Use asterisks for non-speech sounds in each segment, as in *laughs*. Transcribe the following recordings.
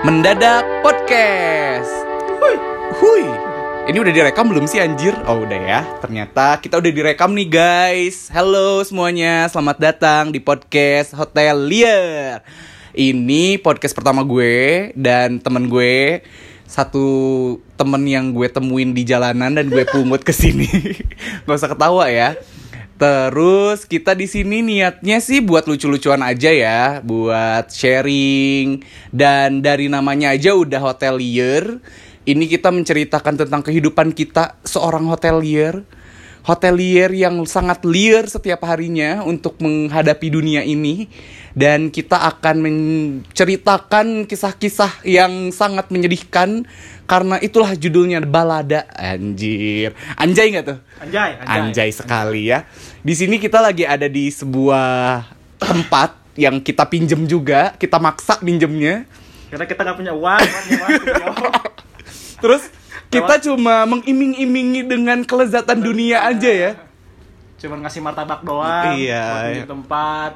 Mendadak Podcast. Hui, hui. Ini udah direkam belum sih anjir? Oh udah ya. Ternyata kita udah direkam nih guys. Halo semuanya, selamat datang di podcast Hotel Liar. Ini podcast pertama gue dan temen gue satu temen yang gue temuin di jalanan dan gue pungut ke sini. *laughs* Gak usah ketawa ya. Terus kita di sini niatnya sih buat lucu-lucuan aja ya, buat sharing dan dari namanya aja udah hotelier. Ini kita menceritakan tentang kehidupan kita seorang hotelier. Hotelier yang sangat liar setiap harinya untuk menghadapi dunia ini dan kita akan menceritakan kisah-kisah yang sangat menyedihkan karena itulah judulnya balada anjir. Anjay nggak tuh? Anjay, anjay. Anjay sekali ya. Di sini kita lagi ada di sebuah tempat yang kita pinjem juga, kita maksa pinjemnya. Karena kita nggak punya uang, kan, ya, Mas? *laughs* Terus kita cuma mengiming-imingi dengan kelezatan dunia aja ya. Cuman ngasih martabak doang. Iya. pinjem tempat.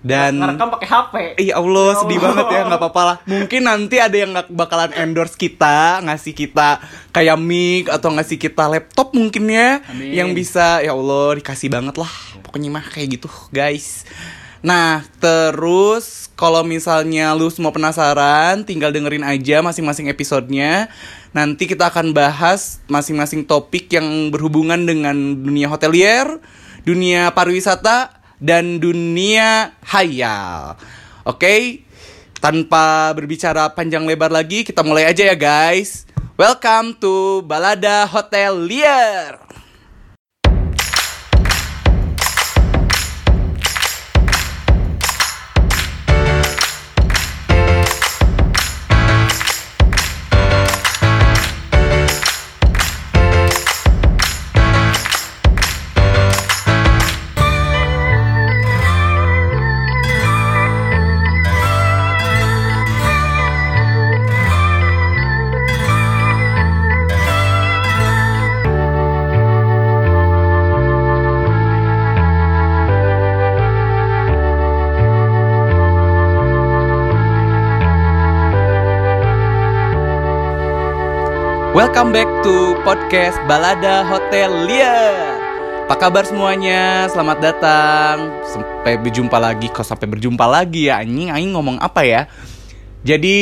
Dan ngerekam pakai HP. Iya Allah Ya sedih Allah. banget ya nggak apa-apa lah. Mungkin nanti ada yang nggak bakalan endorse kita, ngasih kita kayak mic atau ngasih kita laptop mungkin ya, Amin. yang bisa ya Allah dikasih banget lah. Pokoknya mah kayak gitu guys. Nah terus kalau misalnya lu semua penasaran, tinggal dengerin aja masing-masing episodenya. Nanti kita akan bahas masing-masing topik yang berhubungan dengan dunia hotelier, dunia pariwisata, dan dunia hayal. Oke, tanpa berbicara panjang lebar lagi, kita mulai aja ya guys. Welcome to Balada Hotelier. Welcome back to podcast Balada Hotelier. Apa kabar semuanya? Selamat datang. Sampai berjumpa lagi. Kok sampai berjumpa lagi ya? Anjing, anjing ngomong apa ya? Jadi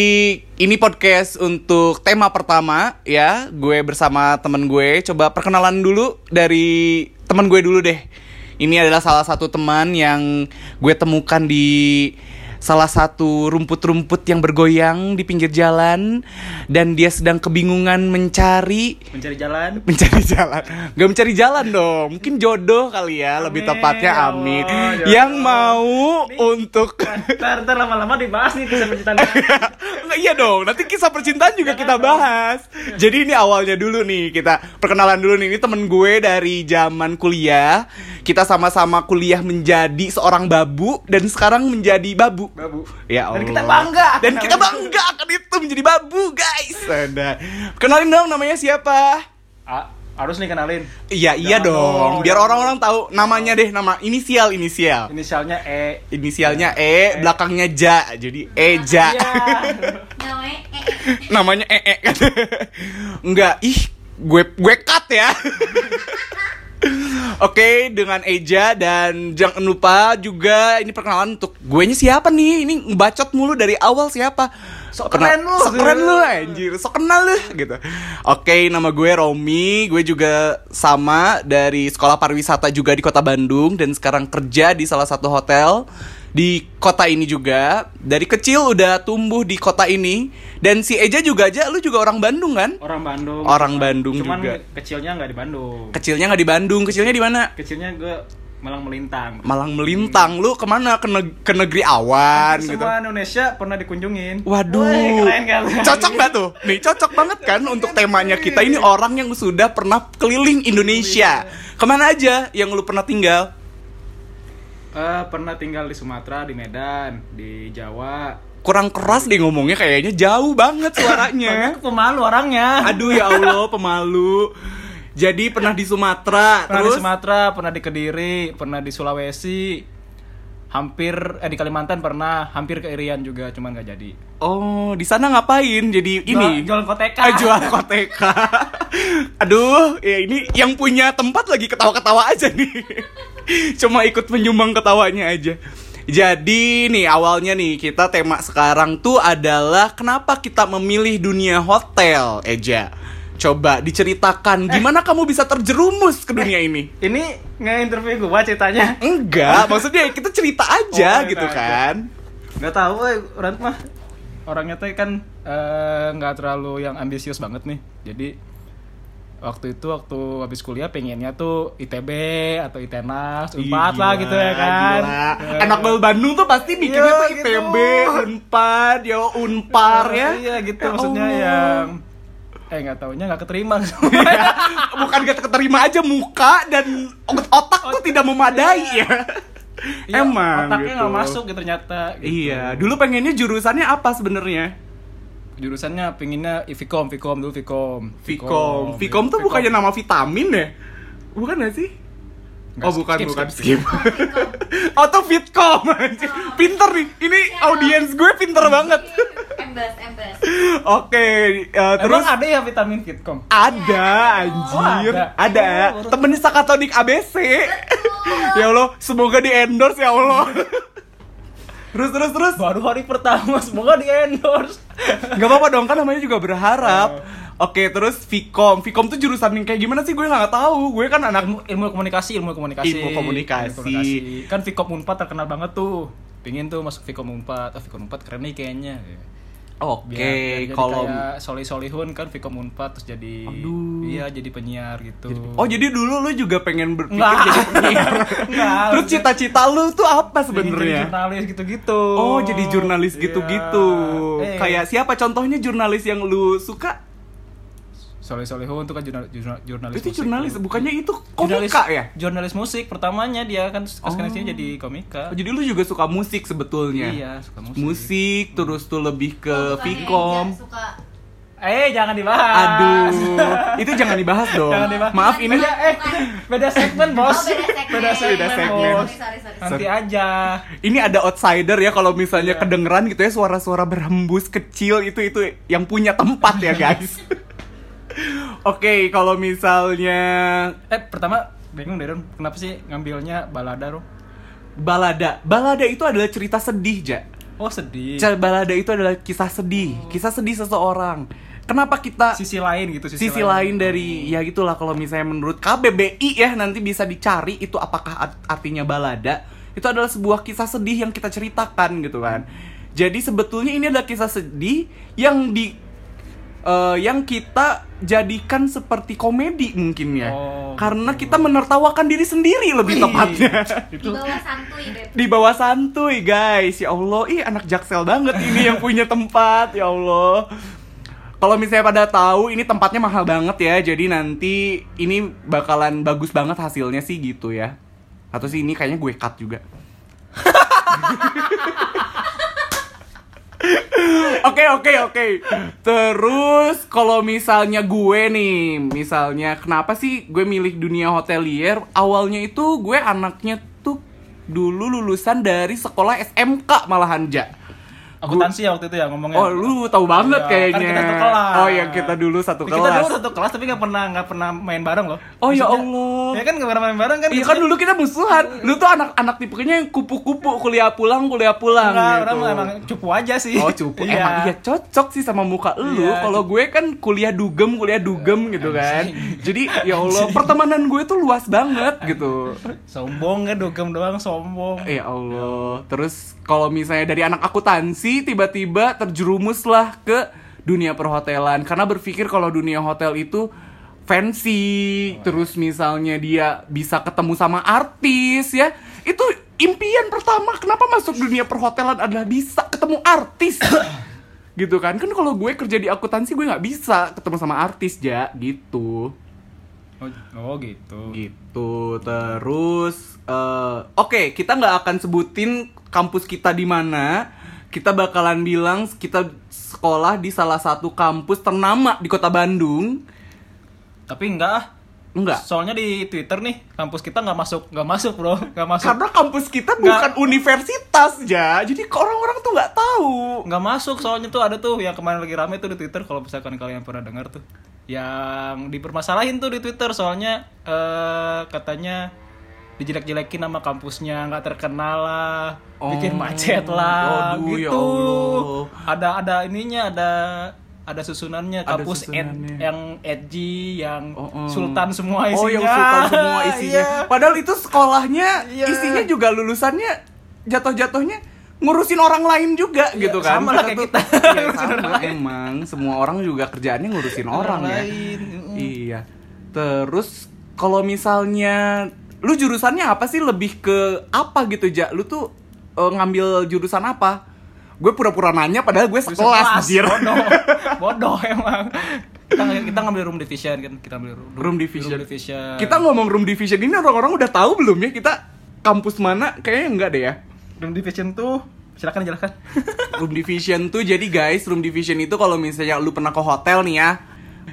ini podcast untuk tema pertama ya. Gue bersama temen gue. Coba perkenalan dulu dari temen gue dulu deh. Ini adalah salah satu teman yang gue temukan di salah satu rumput-rumput yang bergoyang di pinggir jalan dan dia sedang kebingungan mencari Mencari jalan. mencari jalan nggak mencari jalan dong mungkin jodoh kali ya lebih Amin, tepatnya ya amin Allah, ya yang mau Nih. untuk Ntar, ntar lama-lama dibahas nih kisah percintaan. *laughs* Nggak iya dong, nanti kisah percintaan juga kita bahas. Jadi ini awalnya dulu nih, kita perkenalan dulu nih. Ini temen gue dari zaman kuliah. Kita sama-sama kuliah menjadi seorang babu dan sekarang menjadi babu. Babu. Ya Allah. Dan kita bangga Dan kita bangga akan itu menjadi babu, guys. Ada. Kenalin dong namanya siapa? Ah, harus nih kenalin. Iya, iya Jangan dong. dong, Biar orang-orang tahu namanya deh, nama inisial inisial. Inisialnya E. Inisialnya E, belakangnya Ja. Jadi Eja. Iya. *laughs* namanya eh, eh. namanya ee kan *laughs* enggak ih gue gue cut ya *laughs* Oke, dengan Eja dan jangan lupa juga ini perkenalan untuk gue nya siapa nih? Ini ngebacot mulu dari awal siapa? Sok keren lu. Sok keren lu anjir, sok kenal lu gitu. Oke, nama gue Romi, gue juga sama dari sekolah pariwisata juga di Kota Bandung dan sekarang kerja di salah satu hotel di kota ini juga. Dari kecil udah tumbuh di kota ini dan si Eja juga aja lu juga orang Bandung kan? Orang Bandung. Orang Cuman- Bandung cuman juga. kecilnya nggak di Bandung. Kecilnya nggak di Bandung, kecilnya di mana? Kecilnya gue malang melintang. Malang melintang lu ke mana ke, neg- ke negeri awan Hampir gitu Semua Indonesia pernah dikunjungin. Waduh, Wih, keren kan? cocok nggak tuh? Nih cocok banget kan untuk temanya kita ini orang yang sudah pernah keliling Indonesia. Ke mana aja yang lu pernah tinggal? Eh, pernah tinggal di Sumatera, di Medan, di Jawa. Kurang keras deh ngomongnya kayaknya jauh banget suaranya. *laughs* aku pemalu orangnya. Aduh ya Allah, pemalu. Jadi pernah di Sumatera, Pernah terus di Sumatera, pernah di Kediri, pernah di Sulawesi. hampir eh di Kalimantan pernah, hampir ke Irian juga, cuman nggak jadi. Oh, di sana ngapain? Jadi ini Jual- jual koteka. Ah, jual koteka. *laughs* Aduh, ya ini yang punya tempat lagi ketawa-ketawa aja nih. *laughs* Cuma ikut menyumbang ketawanya aja. Jadi nih awalnya nih kita tema sekarang tuh adalah kenapa kita memilih dunia hotel, Eja. Coba diceritakan gimana kamu bisa terjerumus ke dunia ini? Ini nge-interview gua ceritanya. Enggak, *laughs* maksudnya kita cerita aja Oh, gitu kan. Nggak tahu, eh, Rant mah orangnya tuh kan eh, nggak terlalu yang ambisius banget nih. Jadi waktu itu waktu habis kuliah pengennya tuh ITB atau ITENAS, Unpad Ih, lah gitu ya kan. gila. Eh, Anak Bal Bandung tuh pasti mikirnya Iya, tuh gitu. ITB, Unpad, ya Unpar ya. Iya gitu Ya maksudnya Allah. yang eh nggak taunya nggak keterima. *laughs* Bukan gak keterima aja muka dan otak tuh tidak memadai ya. Iya, Emang otaknya gitu. nggak masuk gitu ternyata. gitu. Iya, dulu pengennya jurusannya apa sebenarnya? Jurusannya pinginnya Vkom, Vkom dulu Vkom. Vkom. Vkom tuh bukannya nama vitamin ya? Bukan gak sih? Nggak, oh bukan skip, bukan skip, *laughs* skip. oh tuh Fitcom anjir. Pinter nih. Ini audiens gue pinter banget. Embas, embas. Oke, eh, terus Emang ada ya vitamin Vkom? ada anjir. Oh, ada. ada. Oh, Temennya Sakatonik ABC. ya Allah, semoga di endorse ya Allah. *laughs* terus terus terus. Baru hari pertama *laughs* semoga di endorse. Gak apa-apa dong kan namanya juga berharap. Oke, terus Vkom. Vkom tuh jurusan yang kayak gimana sih? Gue nggak tahu. Gue kan anak ilmu, ilmu komunikasi, ilmu komunikasi. Ilmu komunikasi. Ilmu Kan Vkom Unpad terkenal banget tuh. Pingin tuh masuk Vkom Unpad. Oh, Vkom Unpad keren nih kayaknya. Oke, jadi kalau kayak Solih Solihun kan Vkom Unpad terus jadi Aduh. iya jadi penyiar gitu. Oh jadi dulu lu juga pengen berpikir Nggak. jadi penyiar. *laughs* Nggak. Terus cita-cita lu tuh apa jadi sebenarnya? jurnalis gitu-gitu. Oh jadi jurnalis Iya. gitu-gitu. Eh, Kayak siapa contohnya jurnalis yang lu suka? Solih Solihun tuh kan jurnal- jurnal- jurnalis. itu musik jurnalis, tuh. bukannya itu Jurnalis- komika ya? Jurnalis musik pertamanya dia kan terus Oh. sekarang jadi komika. Oh, jadi lu juga suka musik sebetulnya? Iya, suka musik. Musik, terus tuh lebih ke Oh, Vkom. Suka Eh, jangan dibahas. Aduh, itu jangan dibahas dong. Jangan dibahas. Maaf ini Beda, eh, beda segmen, Bos. Oh, beda segmen. Beda segmen, Beda segmen. Bos. Sorry, sorry, sorry. Nanti aja. ini ada outsider ya kalau misalnya Iya. kedengeran gitu ya suara-suara berhembus kecil itu itu yang punya tempat ya *laughs* guys. Oke, kalau misalnya Eh, pertama bingung deh, Ron. Kenapa sih ngambilnya balada, Ron? balada, balada itu adalah cerita sedih, Ja. Oh, sedih. Cer- Balada itu adalah kisah sedih, kisah sedih seseorang. Kenapa kita Sisi lain gitu, sisi, sisi lain dari ya gitulah kalau misalnya menurut KBBI ya nanti bisa dicari itu apakah art- artinya balada itu adalah sebuah kisah sedih yang kita ceritakan gitu kan jadi sebetulnya ini adalah kisah sedih yang di eh, yang kita jadikan seperti komedi mungkin ya. Oh, karena kita menertawakan diri sendiri lebih Wih. tepatnya. *laughs* Di bawah santuy, Beb. di bawah santuy guys. Ya Allah ih anak jaksel banget ini yang punya tempat ya Allah. Kalau misalnya pada tahu ini tempatnya mahal banget ya. Jadi nanti ini bakalan bagus banget hasilnya sih gitu ya. Atau sih ini kayaknya gue cut juga *laughs* Oke oke oke. Terus kalau misalnya gue nih, misalnya kenapa sih gue milih dunia hotelier? Awalnya itu gue anaknya tuh dulu lulusan dari sekolah SMK malahan ja. Akuntansi ya waktu itu ya ngomongnya. Oh lu tahu banget Iya, kan kayaknya. kita satu kelas. Oh yang kita dulu satu kita kelas. dulu satu kelas tapi nggak pernah nggak pernah main bareng loh. Oh ya Maksudnya- Allah. Ya kan nggak pernah main bareng kan? Iya kan dulu kita musuhan. Lu tuh anak-anak tipenya yang kupu-kupu kuliah pulang kuliah pulang Enggak, gitu. orang emang cupu aja sih. Oh cupu Emang iya cocok sih sama muka lu Iya, Kalau gue kan kuliah dugem Kuliah dugem gitu kan Jadi ya Allah Pertemanan gue tuh luas banget gitu Sombong kan dogem doang sombong. Ya Allah Terus kalau misalnya dari anak akuntansi Tiba-tiba terjerumuslah ke dunia perhotelan. Karena berpikir kalau dunia hotel itu fancy Terus misalnya dia bisa ketemu sama artis ya. Itu impian pertama Kenapa masuk dunia perhotelan adalah bisa ketemu artis? Gitu kan? Kan kalau gue kerja di akuntansi gue nggak bisa ketemu sama artis ya gitu Oh, oh gitu. gitu terus eh, oke kita nggak akan sebutin kampus kita di mana kita bakalan bilang kita sekolah di salah satu kampus ternama di kota Bandung Tapi enggak ah. Enggak. Soalnya di Twitter nih, kampus kita nggak masuk, nggak masuk bro, nggak masuk. Karena kampus kita bukan universitas ya, jadi orang-orang tuh nggak tahu. nggak masuk soalnya tuh ada tuh yang kemarin lagi rame tuh di Twitter kalau misalkan kalian pernah dengar tuh yang dipermasalahin tuh di Twitter soalnya eh katanya dijelek-jelekin nama kampusnya nggak terkenal lah bikin Oh. macet lah Aduh, ya gitu Allah. ada ada ininya ada ada susunannya Ada kampus ed- yang edgy yang Oh, oh. sultan semua isinya Oh, yang sultan semua *laughs* isinya. Iya. Padahal itu sekolahnya Iya. isinya juga lulusannya jatuh-jatuhnya ngurusin orang lain juga Iya, gitu kan. sama lah kayak kita. *laughs* Orang sama emang semua orang juga kerjaannya ngurusin orang, ya. lain mm. Iya. Terus kalau misalnya lu jurusannya apa sih lebih ke apa gitu, Ja? Lu tuh eh, ngambil jurusan apa? Gue pura-pura nanya padahal gue sekelas, anjir. bodoh *laughs* bodoh emang kita, kita ngambil room division kan kita ambil room, Room division. division. Kita ngomong room division ini orang-orang udah tahu belum ya kita kampus mana? Kayaknya enggak deh ya. room division tuh silakan silakan *laughs* Room division tuh jadi guys, room division itu kalau misalnya lu pernah ke hotel nih ya.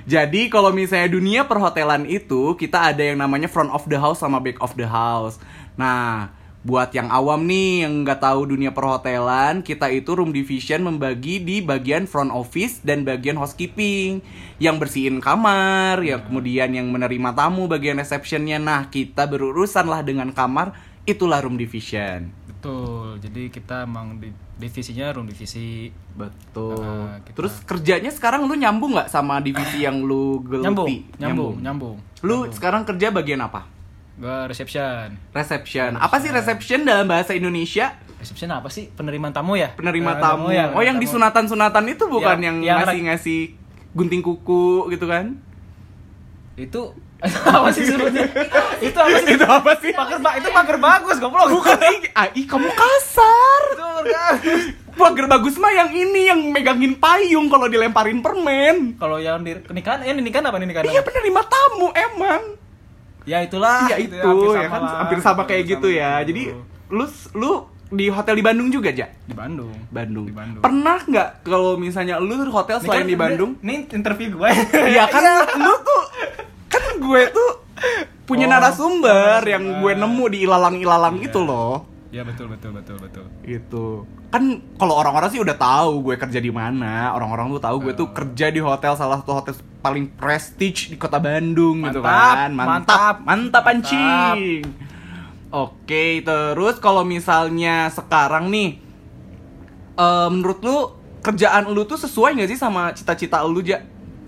Jadi kalau misalnya dunia perhotelan itu kita ada yang namanya front of the house sama back of the house. Nah, buat yang awam nih yang nggak tahu dunia perhotelan, kita itu room division membagi di bagian front office dan bagian housekeeping. Yang bersihin kamar, yang kemudian yang menerima tamu bagian receptionnya. Nah, kita berurusan lah dengan kamar, itulah room division. betul jadi kita emang di divisinya room divisi Betul. Ah, kita- Terus kerjanya sekarang lu nyambung nggak sama divisi yang lu geluti? nyambung nyambung nyambung Lu sekarang kerja bagian apa? Gua reception Reception. Apa sih reception dalam bahasa Indonesia? reception apa sih penerimaan tamu ya Penerima Eh, tamu. ya, oh, yang di tamu. sunatan-sunatan itu bukan Yang- yang, ngasih-ngasih gunting kuku gitu kan? itu *laughs* apa sih sebutnya itu apa sih itu apa sih? pagar ba- itu pagar bagus goblok Bukan ih, ah, ih, kamu kasar. itu bagus. Pagar bagus mah yang ini yang megangin payung kalau dilemparin permen. kalau yang di nikahan eh nikahan apa nikahan Iya penerima tamu emang. Ya itulah Iya gitu itu hampir ya kan lah. hampir sama kayak Hampir gitu sama ya. gitu. Jadi lu lu di hotel di Bandung juga ja? di Bandung Bandung. Di Bandung. Pernah nggak kalau misalnya lu hotel Ini selain kan- di Bandung? Ini interview gue. *laughs* Iya kan lu tuh kan gue tuh punya Oh, narasumber narasumber. yang gue nemu di ilalang-ilalang Iya. itu loh. Ya betul betul betul betul. Gitu. Kan kalau orang-orang sih udah tahu gue kerja di mana. Orang-orang tuh tahu gue tuh Oh. kerja di hotel salah satu hotel paling prestige di kota Bandung gitu Mantap, kan. Mantap, mantap. mantap anjing. Oke, terus kalau misalnya sekarang nih eh, menurut lu kerjaan lu tuh sesuai nggak sih sama cita-cita lu, Ja?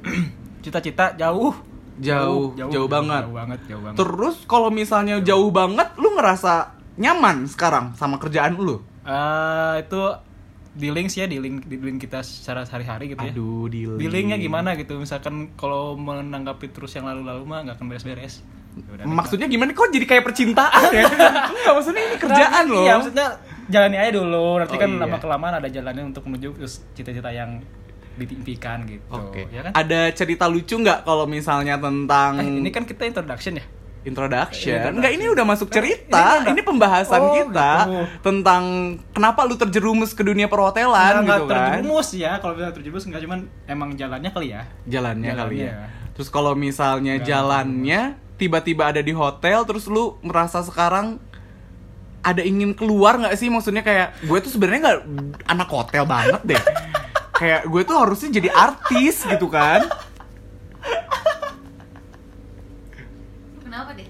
*clears throat* Cita-cita jauh. Jauh, jauh banget. Jauh banget, jauh banget. Terus kalau misalnya jauh banget, lu ngerasa nyaman sekarang sama kerjaan lu? Eh, itu dealing sih ya dealing dealing kita secara sehari-hari gitu ya. Aduh, dealing. Dealingnya gimana gitu? Misalkan kalau menanggapi terus yang lalu-lalu mah nggak akan beres-beres. Ya Maksudnya gimana? Kok jadi kayak percintaan *laughs* ya? Enggak, maksudnya ini kerjaan Nah, loh. Iya, maksudnya jalani aja dulu. Nanti Oh, kan iya. lama kelamaan ada jalannya untuk menuju cita-cita yang ditimpikan gitu. Oke. Ya kan? Ada cerita lucu nggak kalau misalnya tentang Eh, ini kan kita introduction ya. Introduction? Enggak, ini udah masuk cerita. ini pembahasan Oh, kita gitu. tentang kenapa lu terjerumus ke dunia perhotelan Nggak- nggak gitu kan. terjerumus ya kalau bilang terjerumus nggak cuman emang jalannya kali ya Jalannya, kali ya. Jalannya. Terus kalau misalnya Nggak jalannya tiba-tiba ada di hotel terus lu merasa sekarang ada ingin keluar nggak sih maksudnya kayak gue tuh sebenarnya nggak anak hotel banget deh *laughs* kayak gue tuh harusnya jadi artis gitu kan Kenapa deh?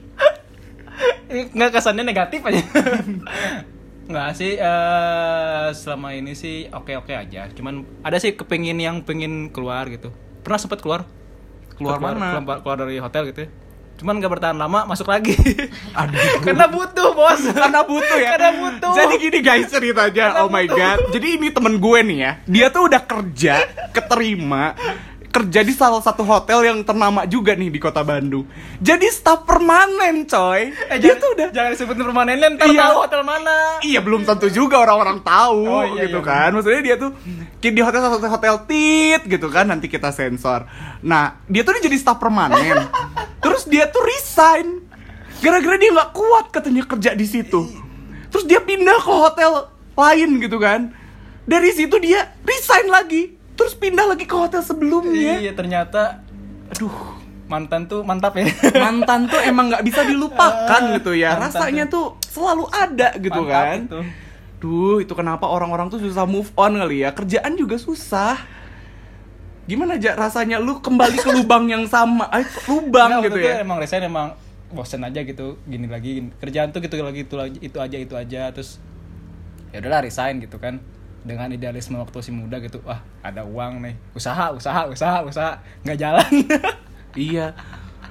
Eh, nggak kesannya negatif aja. *laughs* Nggak sih eh, selama ini sih oke oke aja. Cuman ada sih kepengin yang pengen keluar gitu. Pernah sempet keluar Keluar mana? keluar, keluar dari hotel gitu ya. cuman nggak bertahan lama masuk lagi. *laughs* Aduh. *laughs* Karena butuh bos. Karena butuh ya? Karena butuh. jadi gini guys ceritanya. Karena oh my butuh. god. Jadi ini temen gue nih ya. Dia tuh udah kerja keterima kerja di salah satu hotel yang ternama juga nih di kota Bandung jadi staf permanen coy eh, dia jangan, tuh udah jangan disebutin permanennya ntar Iya. tahu hotel mana Iya belum tentu juga orang-orang tahu Oh, iya, gitu iya. kan. Maksudnya dia tuh di hotel satu hotel tit gitu kan nanti kita sensor. Nah, dia tuh jadi staf permanen. *laughs* Terus dia tuh resign. Gara-gara dia nggak kuat katanya kerja di situ. Terus dia pindah ke hotel lain gitu kan. Dari situ dia resign lagi. Terus pindah lagi ke hotel sebelumnya. iya ternyata Aduh, mantan tuh mantap ya *laughs* mantan tuh emang nggak bisa dilupakan gitu ya Mantan rasanya tuh selalu ada gitu Mantap kan itu. Duh, itu kenapa orang-orang tuh susah move on kali ya? Kerjaan juga susah. Gimana aja rasanya lu kembali ke lubang yang sama? Ay, lubang Nggak, gitu ya? emang resign emang bosen aja gitu gini lagi gini. kerjaan tuh gitu lagi itu lagi itu aja itu aja terus ya udahlah resign gitu kan dengan idealisme waktu si muda gitu wah ada uang nih usaha usaha usaha usaha nggak jalan *laughs* Iya.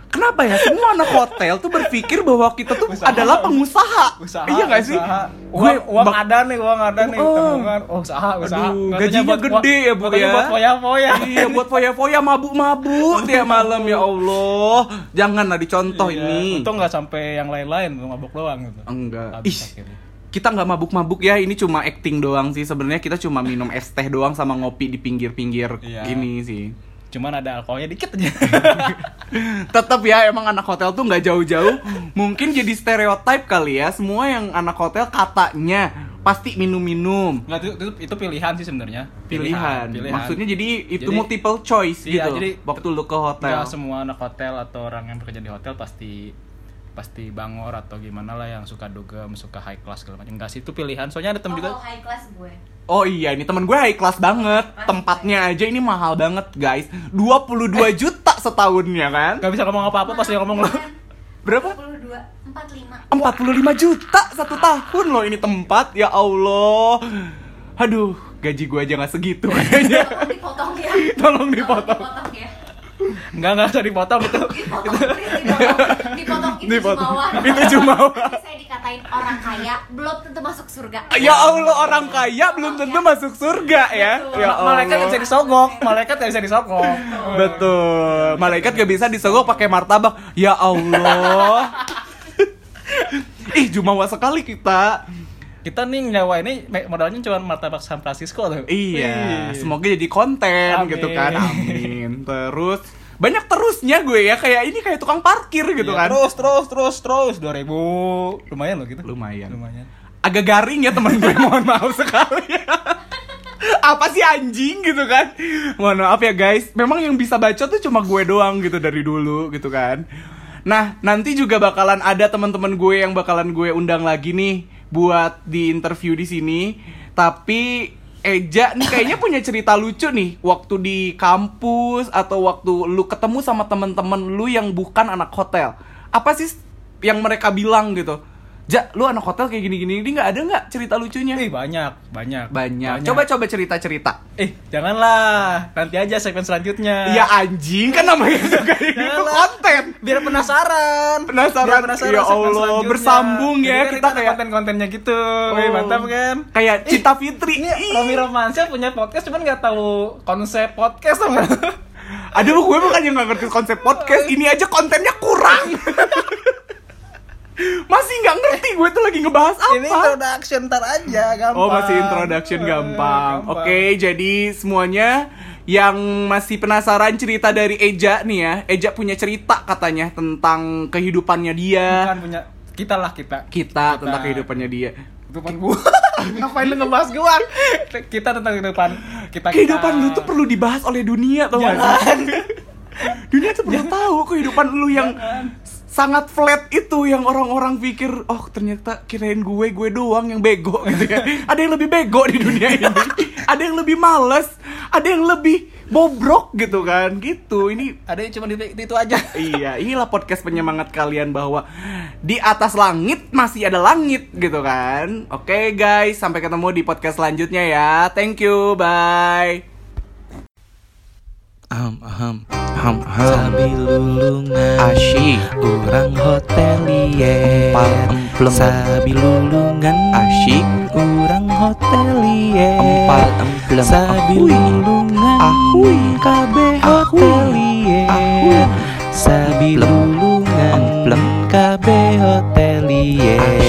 Kenapa ya semua anak hotel tuh berpikir bahwa kita tuh Usaha. adalah pengusaha? usaha iya gak sih? usaha. Gue uang, uang ada nih uang ada nih Oh. tabungan oh usaha usaha Aduh, gajinya taunya gede ya, Bu, ya? buat foya foya Iya buat foya-foya mabuk-mabuk tiap malam ya Allah. Janganlah dicontoh Iya, ini. untung nggak sampai yang lain-lain mabuk doang gitu Enggak. Habis Ih, akhirnya. Kita nggak mabuk-mabuk ya ini cuma acting doang sih. Sebenarnya kita cuma minum es teh doang sama ngopi di pinggir-pinggir Iya. ini sih. Cuman ada alkoholnya dikit aja. *laughs* Tetap ya emang anak hotel tuh nggak jauh-jauh. Mungkin jadi stereotype kali ya semua yang anak hotel katanya pasti minum-minum. Nggak, itu, itu, itu pilihan sih sebenarnya. Pilihan. maksudnya jadi itu Jadi- multiple choice Iya, gitu jadi waktu lu ke hotel. semua anak hotel atau orang yang bekerja di hotel pasti pasti bangor atau gimana lah yang suka dugem, suka high class segala macam. Enggak sih itu pilihan. Soalnya ada Oh, temen kalau juga high class gue. Oh iya, ini temen gue high class banget. Tempatnya aja ini mahal banget, guys. 22 juta setahunnya kan? nggak bisa ngomong apa-apa pas dia ngomong lo. Berapa? 42, 45. 45 juta satu tahun loh ini tempat. Ya Allah. Aduh, gaji gue aja nggak segitu kayaknya. Tolong dipotong ya. *laughs* Tolong dipotong. dipotong ya. Enggak enggak usah dipotong itu. Dipotong, please, dipotong. Dipotong itu Dipotong. jumawa. Itu jumawa. Saya dikatain orang kaya belum tentu masuk surga. Ya Allah, orang kaya belum tentu masuk surga ya. Betul. Ya Allah. Malaikat nggak bisa disogok, malaikat nggak bisa disogok. Betul. Malaikat gak bisa disogok pakai martabak. Ya Allah. *laughs* Ih, jumawa sekali kita. Kita nih nyawa ini modalnya cuma martabak San Francisco loh. Iya, Wih. semoga jadi konten Amin. gitu kan. Amin. Terus banyak terusnya gue ya kayak ini kayak tukang parkir gitu Iya, kan. Terus terus terus terus 2000 lumayan loh gitu. Lumayan. Lumayan. Agak garing ya teman gue, *laughs* mohon maaf sekali. *laughs* Apa sih anjing gitu kan? Mohon maaf ya guys. Memang yang bisa baca tuh cuma gue doang gitu dari dulu gitu kan. Nah, nanti juga bakalan ada teman-teman gue yang bakalan gue undang lagi nih buat di interview di sini. Tapi Eja nih kayaknya *laughs* punya cerita lucu nih waktu di kampus atau waktu lu ketemu sama temen-temen lu yang bukan anak hotel. Apa sih yang mereka bilang gitu? Ja, lu anak hotel kayak gini-gini, ini nggak ada nggak cerita lucunya? Eh banyak, banyak. Banyak. Coba-coba cerita-cerita. Eh, janganlah. Nanti aja segmen selanjutnya. Ya anjing kan namanya juga Janganlah. konten. Biar penasaran. Penasaran. Biar Ya segmen Allah, bersambung ya, Jadi kita kayak- konten-kontennya gitu. Wih, mantap kan? Kayak Cita Fitri. Ini Ih. Romi Romansyah punya podcast cuman nggak tahu konsep podcast sama. Aduh, gue bukannya nggak ngerti konsep podcast. *laughs* Ini aja kontennya kurang. *laughs* Masih nggak ngerti gue tuh lagi ngebahas apa. Ini introduction ntar aja gampang. Oh masih introduction Eh, gampang. Oke, jadi semuanya yang masih penasaran cerita dari Eja nih ya. Eja punya cerita katanya tentang kehidupannya dia. Bukan punya kita lah kita. Kita tentang kehidupannya dia. Kehidupan gua. *laughs* Ngapain lu ngebahas gua? Kita tentang kehidupan kita. Kehidupan kita. lu tuh perlu dibahas oleh dunia Jangan. sih? *laughs* Dunia tuh perlu tahu kehidupan lu yang sangat flat itu yang orang-orang pikir oh ternyata kirain gue gue doang yang bego *laughs* gitu ya ada yang lebih bego di dunia ini *laughs* ada yang lebih males ada yang lebih bobrok gitu kan gitu ini Ada yang cuma di, di itu aja. *laughs* Iya, inilah podcast penyemangat kalian bahwa di atas langit masih ada langit gitu kan. Oke guys, sampai ketemu di podcast selanjutnya ya. Thank you, bye. Aham, aham, aham, aham. Sambil lulungan Asyik. Orang hotelier Empal emplem. Sambil lulungan Asyik. Orang hotelier Empal emplem. Sambil Ahui. lulungan Ahui. Ahui. hotelier Ahui. Emplem. lulungan Emplem. Kabeh hotelier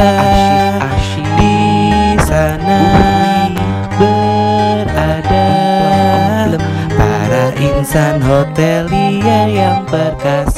Asyik. Di sana berada Para insan hotelier yang perkasa